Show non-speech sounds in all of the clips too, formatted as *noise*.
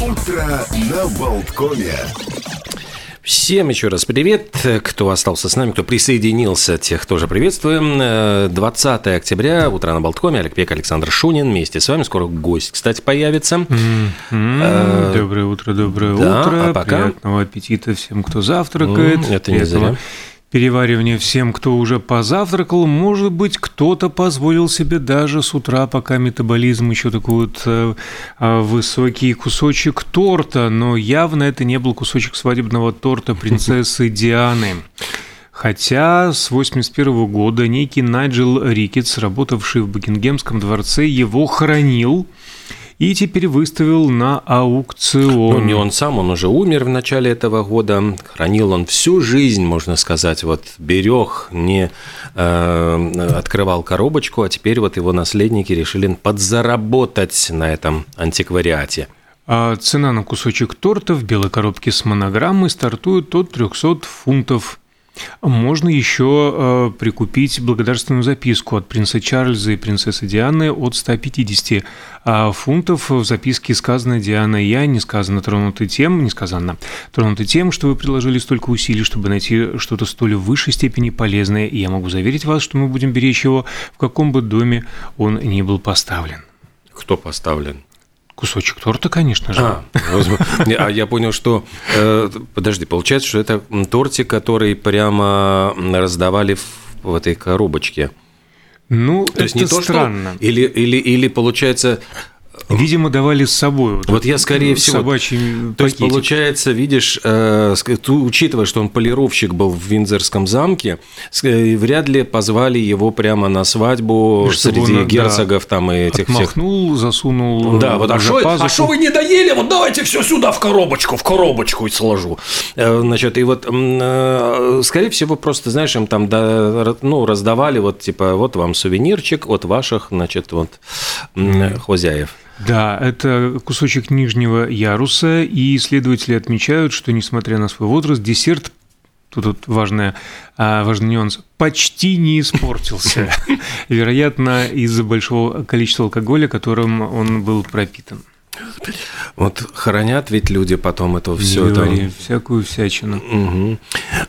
Утро на Болткоме. Всем еще раз привет, кто остался с нами, кто присоединился, тех тоже приветствуем. 20 Э, октября, утро на Болткоме, Олег Пек, Александр Шунин, вместе с вами. Скоро гость, кстати, появится. Э, Доброе утро, доброе да, утро. а пока- Приятного аппетита всем, кто завтракает. М, это не зря. Переваривания всем, кто уже позавтракал. Может быть, кто-то позволил себе даже с утра, пока метаболизм еще такой вот э, э, высокий кусочек торта, но явно это не был кусочек свадебного торта принцессы *laughs* Дианы. Хотя с 81 года некий Найджел Рикетс, работавший в Букингемском дворце, его хранил и теперь выставил на аукцион. Ну, не он сам, он уже умер в начале этого года. Хранил он всю жизнь, можно сказать. Вот берег, не э, открывал коробочку, а теперь вот его наследники решили подзаработать на этом антиквариате. А цена на кусочек торта в белой коробке с монограммой стартует от 300 фунтов. Можно еще э, прикупить благодарственную записку от принца Чарльза и принцессы Дианы от 150 а, фунтов. В записке сказано «Диана, я не сказано тронуты тем, не сказано тронуты тем, что вы приложили столько усилий, чтобы найти что-то столь в высшей степени полезное, и я могу заверить вас, что мы будем беречь его, в каком бы доме он ни был поставлен». Кто поставлен? Кусочек торта, конечно же. А. Не, а я понял, что... э, подожди, получается, что это тортик, который прямо раздавали в, в этой коробочке. Ну, То есть это не то, странно. что... Или, или, или получается... Видимо, давали с собой. Вот я, скорее всего, Собачий То есть, пакетик. получается, видишь, э, учитывая, что он полировщик был в Виндзорском замке, э, вряд ли позвали его прямо на свадьбу Чтобы среди он, да, герцогов там и этих всех. Отмахнул, засунул Да, вот, а что пазуху. вы не доели? Вот давайте все сюда в коробочку, в коробочку и сложу. Э, Значит, и вот, э, скорее всего, просто, знаешь, им там да, ну, раздавали вот, типа, вот вам сувенирчик от ваших, значит, вот, хозяев. Да, это кусочек нижнего яруса, и исследователи отмечают, что, несмотря на свой возраст, десерт Тут, вот важная, важный нюанс. Почти не испортился. *laughs* Вероятно, из-за большого количества алкоголя, которым он был пропитан. Вот хранят ведь люди потом это все. Говори, всякую всячину. Мгм.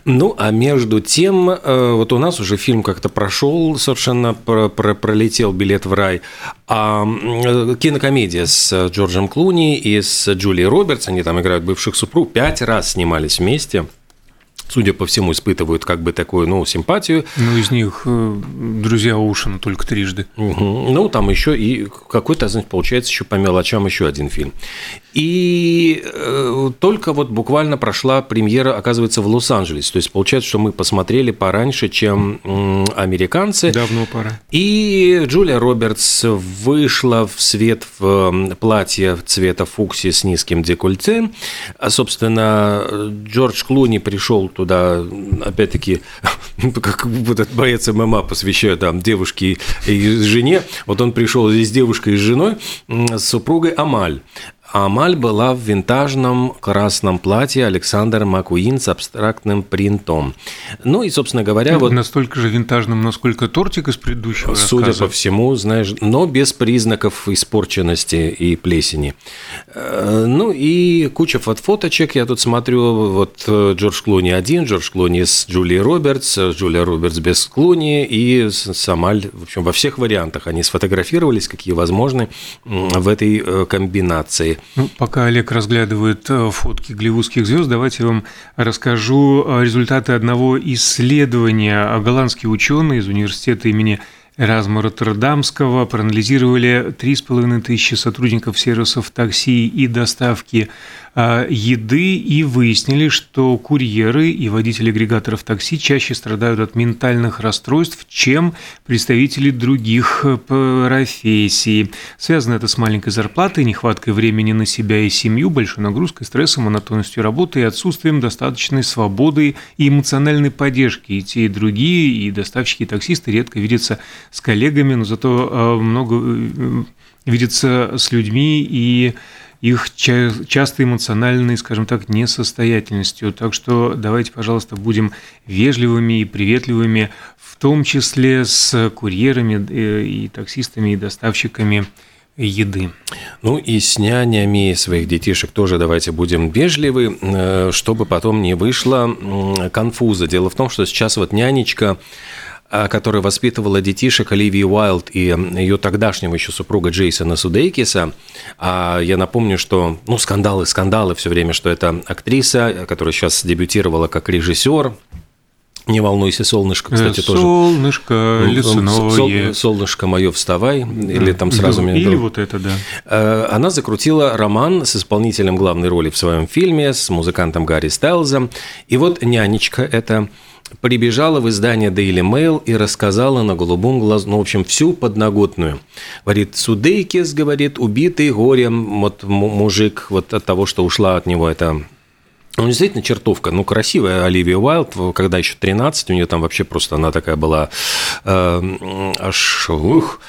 Ну, а между тем, э, вот у нас уже фильм как-то прошел, совершенно про- про- пролетел билет в рай, а э, кинокомедия с Джорджем Клуни и с Джулией Робертс, они там играют бывших супруг, пять раз снимались вместе. Судя по всему, испытывают как бы такую, ну, симпатию. Ну, из них э, друзья Ушина только трижды. Мгм. Ну, там еще и какой-то, значит, получается, еще по мелочам еще один фильм. И э, только вот буквально прошла премьера, оказывается, в Лос-Анджелесе. То есть получается, что мы посмотрели пораньше, чем американцы. Давно пора. И Джулия Робертс вышла в свет в платье цвета фукси с низким декольте. А, собственно, Джордж Клуни пришел туда, опять-таки, *laughs* как вот этот боец ММА посвящаю там девушке и жене. Вот он пришел здесь с девушкой и с женой, с супругой Амаль. Амаль была в винтажном красном платье Александр Макуин с абстрактным принтом. Ну и, собственно говоря, вот Настолько же винтажным, насколько тортик из предыдущего Судя рассказа. по всему, знаешь, но без признаков испорченности и плесени. Э, Ну и куча фот- фоточек. Я тут смотрю, вот э, Джордж Клуни один, Джордж Клуни с Джулией Робертс, э, Джулия Робертс без Клуни и Самаль. В общем, во всех вариантах они сфотографировались, какие возможны в этой э, Ну, пока Олег разглядывает э, фотки голливудских звезд, давайте я вам расскажу э, результаты одного исследования. Голландские ученые из университета имени Эразма Роттердамского проанализировали 3,5 тысячи сотрудников сервисов такси и доставки еды и выяснили, что курьеры и водители агрегаторов такси чаще страдают от ментальных расстройств, чем представители других э, профессий. Связано это с маленькой зарплатой, нехваткой времени на себя и семью, большой нагрузкой, стрессом, монотонностью работы и отсутствием достаточной свободы и эмоциональной поддержки. И те, и другие, и доставщики, и таксисты редко видятся с коллегами, но зато э, много э, видятся с людьми и их ча- часто эмоциональной, скажем так, несостоятельностью. Так что давайте, пожалуйста, будем вежливыми и приветливыми, в том числе с курьерами э, и таксистами, и доставщиками еды. Ну и с нянями своих детишек тоже давайте будем вежливы, э, чтобы потом не вышло конфуза. Дело в том, что сейчас вот нянечка которая воспитывала детишек Оливии Уайлд и ее тогдашнего еще супруга Джейсона Судейкиса. А я напомню, что, ну, скандалы, скандалы все время, что это актриса, которая сейчас дебютировала как режиссер, не волнуйся, солнышко, кстати, солнышко, тоже. Солнышко, лесное. Сол, солнышко мое, вставай. Или там сразу... Или, или вот это, да. Э, она закрутила роман с исполнителем главной роли в своем фильме, с музыкантом Гарри Стайлзом. И вот нянечка это прибежала в издание Daily Mail и рассказала на голубом глазу, ну, в общем, всю подноготную. Говорит, Судейкис, говорит, убитый горем, вот мужик вот от того, что ушла от него эта ну, действительно, чертовка. Ну, красивая Оливия Уайлд, когда еще 13, у нее там вообще просто она такая была э, аж... Ух.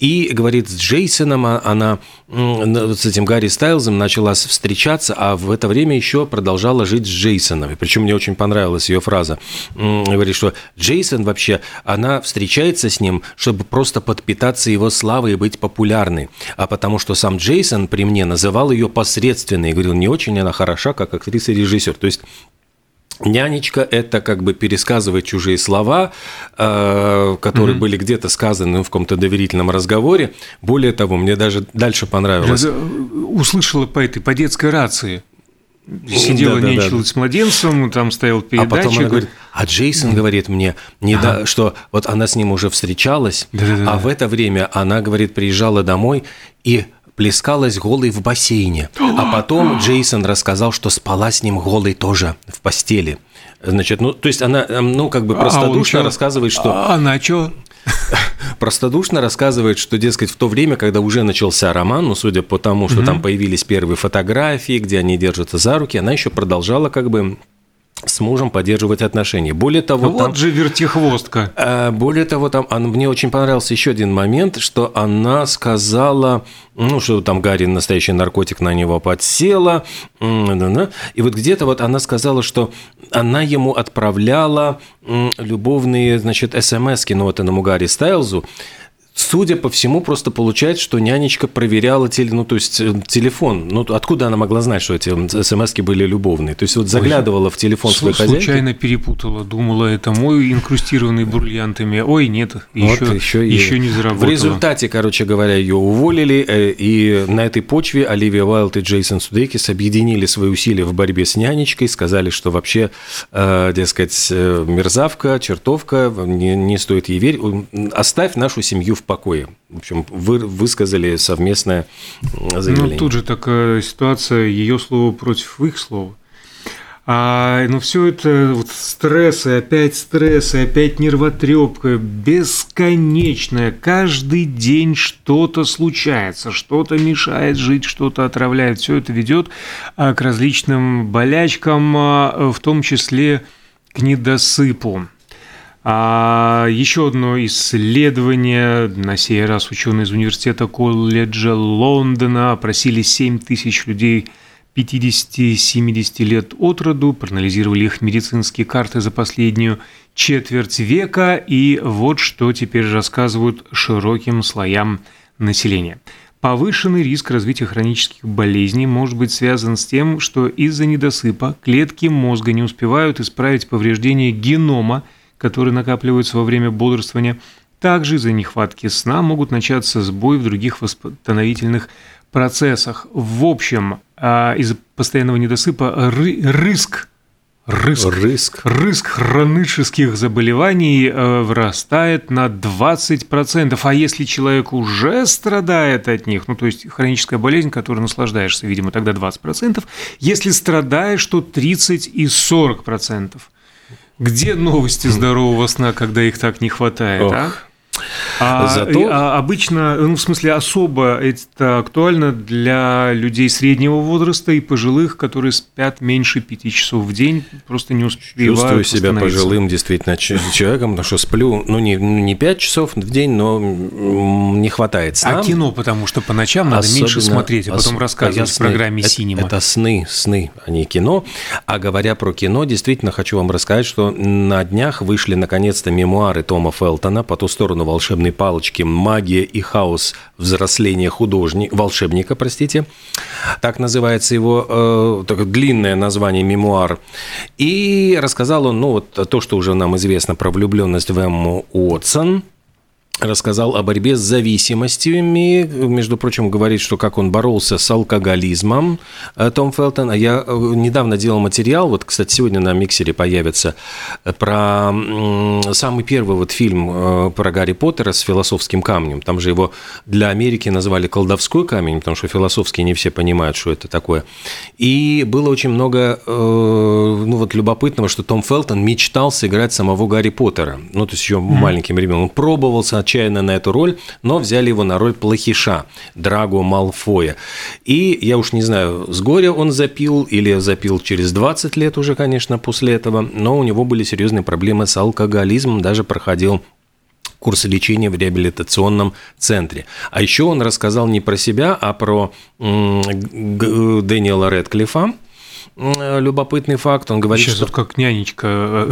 И, говорит, с Джейсоном а, она, с этим Гарри Стайлзом начала встречаться, а в это время еще продолжала жить с Джейсоном. И причем мне очень понравилась ее фраза. Говорит, что Джейсон вообще, она встречается с ним, чтобы просто подпитаться его славой и быть популярной. А потому что сам Джейсон при мне называл ее посредственной. И говорил, не очень она хороша, как актриса режиссер. То есть Нянечка – это как бы пересказывать чужие слова, э, которые mm-hmm. были где-то сказаны в каком-то доверительном разговоре. Более того, мне даже дальше понравилось. Я услышала по этой, по детской рации. Сидела, да, да, нянчилась да. с младенцем, там стоял передатчик. А потом она говорит, а Джейсон говорит мне, не ага. да, что вот она с ним уже встречалась, да, да, да. а в это время она, говорит, приезжала домой и плескалась голой в бассейне. А потом Джейсон рассказал, что спала с ним голой тоже в постели. Значит, ну, то есть она, эм, ну, как бы а простодушно а рассказывает, что... А она что? *laughs* Простодушно рассказывает, что, дескать, в то время, когда уже начался роман, ну, судя по тому, что угу. там появились первые фотографии, где они держатся за руки, она еще продолжала как бы с мужем поддерживать отношения. Более того, вот там, же вертихвостка. Э, более того, там мне очень понравился еще один момент, что она сказала, ну, что там Гарри настоящий наркотик на него подсела, и вот где-то вот она сказала, что она ему отправляла любовные, значит, смс ну, вот этому Гарри Стайлзу, Судя по всему, просто получается, что нянечка проверяла теле, ну, то есть э, телефон. Ну, откуда она могла знать, что эти смс были любовные? То есть вот заглядывала Ой, в телефон своей хозяйки. Случайно перепутала, думала, это мой инкрустированный бриллиантами. Ой, нет, еще, вот еще, еще не заработала. В результате, короче говоря, ее уволили, э, и на этой почве Оливия Уайлд и Джейсон Судейкис объединили свои усилия в борьбе с нянечкой, сказали, что вообще, э, дескать, мерзавка, чертовка, не, не стоит ей верить, оставь нашу семью в покое. В общем, вы высказали совместное заявление. Ну, тут же такая ситуация, ее слово против их слова. А, ну, все это вот стрессы, опять стрессы, опять нервотрепка, бесконечная. Каждый день что-то случается, что-то мешает жить, что-то отравляет. Все это ведет а, к различным болячкам, а, в том числе к недосыпу. А еще одно исследование, на сей раз ученые из университета колледжа Лондона опросили 7 тысяч людей 50-70 лет от роду, проанализировали их медицинские карты за последнюю четверть века, и вот что теперь рассказывают широким слоям населения. Повышенный риск развития хронических болезней может быть связан с тем, что из-за недосыпа клетки мозга не успевают исправить повреждения генома – которые накапливаются во время бодрствования. Также из-за нехватки сна могут начаться сбои в других восстановительных процессах. В общем, а, из-за постоянного недосыпа риск Рыск, рыск. рыск хронических заболеваний э, вырастает на 20%. А если человек уже страдает от них, ну то есть хроническая болезнь, которой наслаждаешься, видимо, тогда 20%. Если страдаешь, то 30 и 40%. Где новости здорового сна, когда их так не хватает, Ох. а? А, Зато... а обычно, ну, в смысле, особо это актуально для людей среднего возраста и пожилых, которые спят меньше пяти часов в день, просто не успевают Чувствую себя пожилым действительно человеком, потому что сплю, ну, не, не 5 часов в день, но не хватает сна. А кино, потому что по ночам надо Особенно, меньше смотреть, а потом рассказывать в программе «Синема». Это, это сны, сны, а не кино. А говоря про кино, действительно хочу вам рассказать, что на днях вышли наконец-то мемуары Тома Фелтона «По ту сторону волшебной палочки «Магия и хаос взросления художника, волшебника», простите. Так называется его э, такое длинное название «Мемуар». И рассказал он, ну, вот то, что уже нам известно про влюбленность в Эмму Уотсон – рассказал о борьбе с зависимостями. Между прочим, говорит, что как он боролся с алкоголизмом, э, Том Фелтон. А я э, недавно делал материал, вот, кстати, сегодня на миксере появится, э, про самый первый вот фильм про Гарри Поттера с философским камнем. Там же его для Америки назвали колдовской камень, потому что философские не все понимают, что это такое. И было очень много ну, вот, любопытного, что Том Фелтон мечтал сыграть самого Гарри Поттера. Ну, то есть еще mm-hmm. маленьким ребенком. Он пробовался отчаянно на эту роль, но взяли его на роль плохиша, Драго Малфоя. И я уж не знаю, с горя он запил или запил через 20 лет уже, конечно, после этого, но у него были серьезные проблемы с алкоголизмом, даже проходил курсы лечения в реабилитационном центре. А еще он рассказал не про себя, а про Дэниела Редклифа, любопытный факт. Он говорит, Сейчас что... как нянечка э,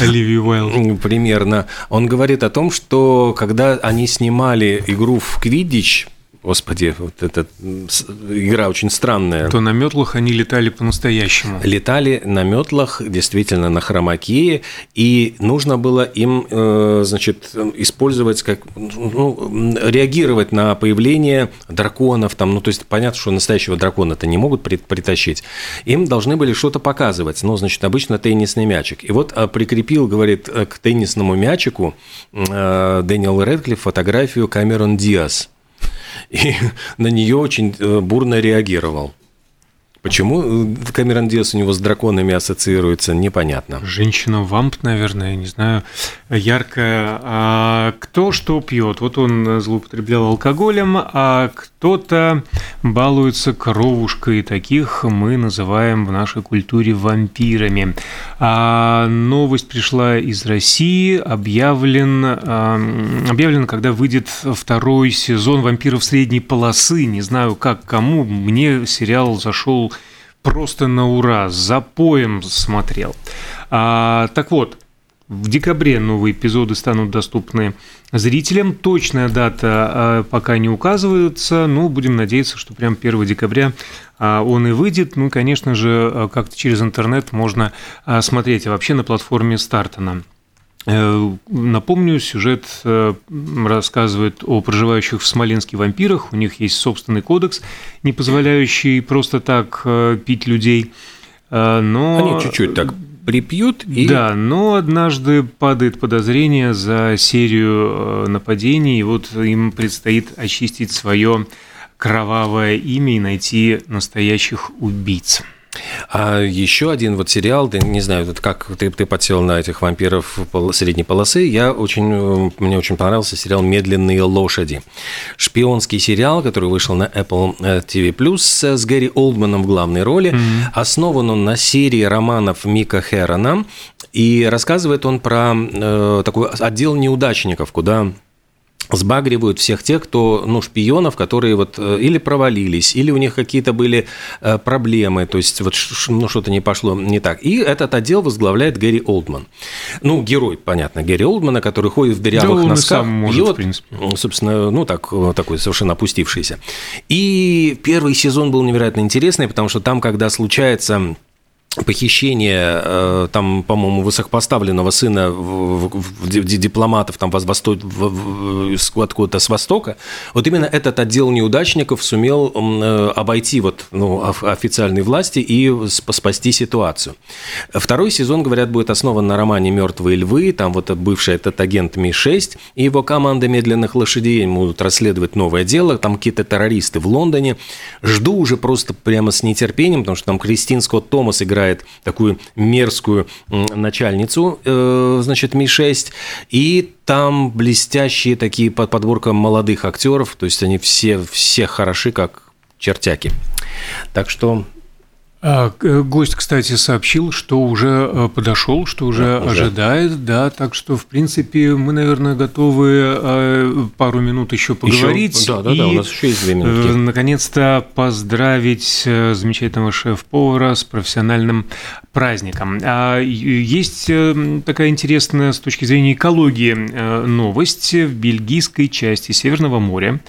*laughs* Оливии Уайлд. Примерно. Он говорит о том, что когда они снимали игру в Квидич, Господи, вот эта игра очень странная. То на метлах они летали по-настоящему. Летали на метлах, действительно, на хромакее, и нужно было им, э, значит, использовать как, ну, реагировать на появление драконов, там, ну, то есть понятно, что настоящего дракона-то не могут притащить. Им должны были что-то показывать, ну, значит, обычно теннисный мячик. И вот а, прикрепил, говорит, к теннисному мячику э, Дэниел Редклифф фотографию Камерон Диас – и *laughs* на нее очень э, бурно реагировал. Почему э, Камерон Диас у него с драконами ассоциируется, непонятно. Женщина-вамп, наверное, я не знаю, яркая. А кто что пьет? Вот он злоупотреблял алкоголем, а кто-то балуется кровушкой. Таких мы называем в нашей культуре вампирами. А новость пришла из России. Объявлен, объявлен, когда выйдет второй сезон «Вампиров средней полосы». Не знаю, как кому. Мне сериал зашел просто на ура, за поем смотрел. А, так вот, в декабре новые эпизоды станут доступны зрителям. Точная дата а, пока не указывается, но будем надеяться, что прям 1 декабря а, он и выйдет. Ну, конечно же, а, как-то через интернет можно смотреть. А вообще на платформе Стартана. Э, напомню, сюжет э, рассказывает о проживающих в Смоленске вампирах. У них есть собственный кодекс, не позволяющий просто так э, пить людей. Но... Они чуть-чуть так припьют и... Да, но однажды падает подозрение за серию нападений, и вот им предстоит очистить свое кровавое имя и найти настоящих убийц. А еще один вот сериал, ты, не знаю, вот как ты, ты подсел на этих вампиров средней полосы, я очень, мне очень понравился сериал «Медленные лошади». Шпионский сериал, который вышел на Apple TV+, с Гэри Олдманом в главной роли. Mm-hmm. Основан он на серии романов Мика Херона, и рассказывает он про э, такой отдел неудачников, куда сбагривают всех тех, кто, ну, шпионов, которые вот э, или провалились, или у них какие-то были э, проблемы, то есть вот ну, что-то не пошло не так. И этот отдел возглавляет Гэри Олдман. Ну, герой, понятно, Гэри Олдмана, который ходит в дырявых да, носках, может, пьет, в принципе. собственно, ну, так, такой совершенно опустившийся. И первый сезон был невероятно интересный, потому что там, когда случается похищение э, там, по-моему, высокопоставленного сына в, в, в, дипломатов там восто... откуда-то с востока, вот именно этот отдел неудачников сумел э, обойти вот, ну, официальные власти и спасти ситуацию. Второй сезон, говорят, будет основан на романе «Мертвые львы», там вот бывший этот агент Ми-6 и его команда медленных лошадей будут расследовать новое дело, там какие-то террористы в Лондоне. Жду уже просто прямо с нетерпением, потому что там Кристин Скотт Томас играет играет такую мерзкую начальницу, э, значит, Ми-6, и там блестящие такие подборка молодых актеров, то есть они все, все хороши, как чертяки. Так что А, гость, кстати, сообщил, что уже э, подошел, что уже, да, уже ожидает, да, так что, в принципе, мы, наверное, готовы э, пару минут еще поговорить. Еще, да, да, и, да, у нас еще есть две минутки. Э, наконец-то поздравить замечательного шеф-повара с профессиональным праздником. А есть такая интересная с точки зрения экологии новость в бельгийской части Северного моря.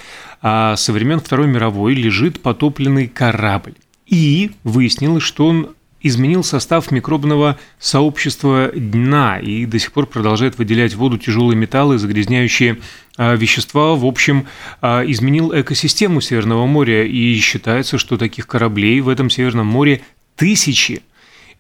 А со времен Второй мировой лежит потопленный корабль. И выяснилось, что он изменил состав микробного сообщества дна и до сих пор продолжает выделять в воду тяжелые металлы, загрязняющие а, вещества. В общем, а, изменил экосистему Северного моря, и считается, что таких кораблей в этом Северном море тысячи.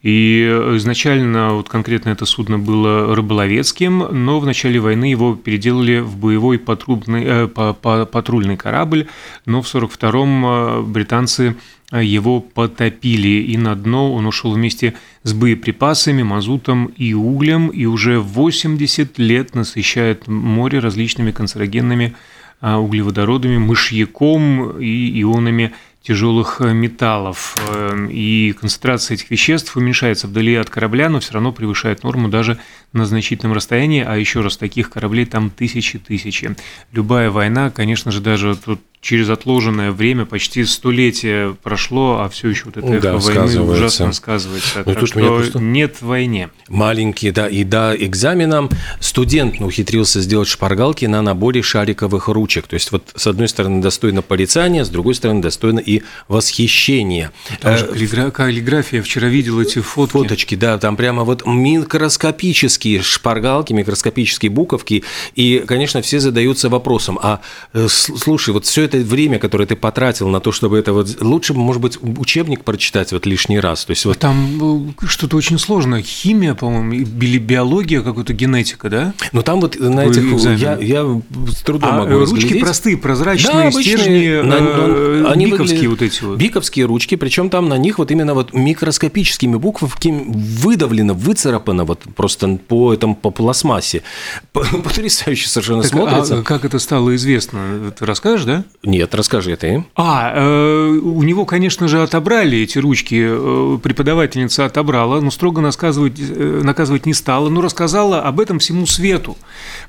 И изначально вот конкретно это судно было рыболовецким, но в начале войны его переделали в боевой патрульный, э, патрульный корабль, но в 1942-м э, британцы его потопили, и на дно он ушел вместе с боеприпасами, мазутом и углем, и уже 80 лет насыщает море различными канцерогенными а, углеводородами, мышьяком и ионами тяжелых э, металлов. Эм, и концентрация этих веществ уменьшается вдали от корабля, но все равно превышает норму даже на значительном расстоянии. А еще раз, таких кораблей там тысячи-тысячи. Любая война, конечно же, даже тут через отложенное время, почти столетие прошло, а все еще вот это да, войны ужасно сказывается. Но ну, так тут что просто... нет войне. Маленький, да, и до экзамена студент ухитрился сделать шпаргалки на наборе шариковых ручек. То есть вот с одной стороны достойно порицания, с другой стороны достойно и восхищения. Там же э, каллиграфия, вчера видел эти фотки. Фоточки, да, там прямо вот микроскопические шпаргалки, микроскопические буковки. И, конечно, все задаются вопросом, а э, слушай, вот все это это время, которое ты потратил на то, чтобы это вот... Лучше, может быть, учебник прочитать вот лишний раз. То есть вот... Там э, что-то очень сложное. Химия, по-моему, или биология, какая-то генетика, да? Ну, там вот на этих... Я, я с трудом а могу ручки разглядеть. простые, прозрачные, да, стержни, на, э, они биковские вот эти вот. Биковские ручки, причем там на них вот именно вот микроскопическими буквами выдавлено, выцарапано вот просто по этому, по пластмассе. *laughs* Потрясающе совершенно так, смотрится. А как это стало известно? Ты расскажешь, да? Нет, расскажи ты. А, э, у него, конечно же, отобрали эти ручки, э, преподавательница отобрала, но строго наказывать, э, наказывать не стала, но рассказала об этом всему свету,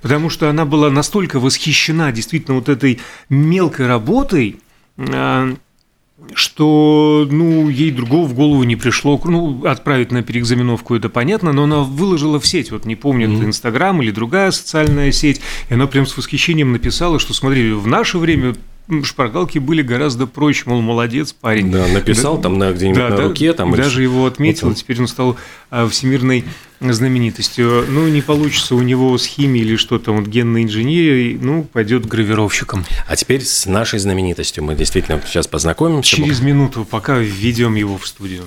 потому что она была настолько восхищена действительно вот этой мелкой работой, э, что, ну, ей другого в голову не пришло. Ну, отправить на переэкзаменовку это понятно, но она выложила в сеть, вот не помню, mm-hmm. Инстаграм или другая социальная сеть, и она прям с восхищением написала, что, смотри, в наше время шпаргалки были гораздо проще, мол, молодец парень. Да, написал да, там на где-нибудь да, на руке. Там, даже или... его отметил, вот теперь он стал а, всемирной знаменитостью. Ну, не получится у него с химией или что-то, вот генной инженерией, ну, пойдет гравировщиком. А теперь с нашей знаменитостью мы действительно сейчас познакомимся. Через минуту, пока введем его в студию.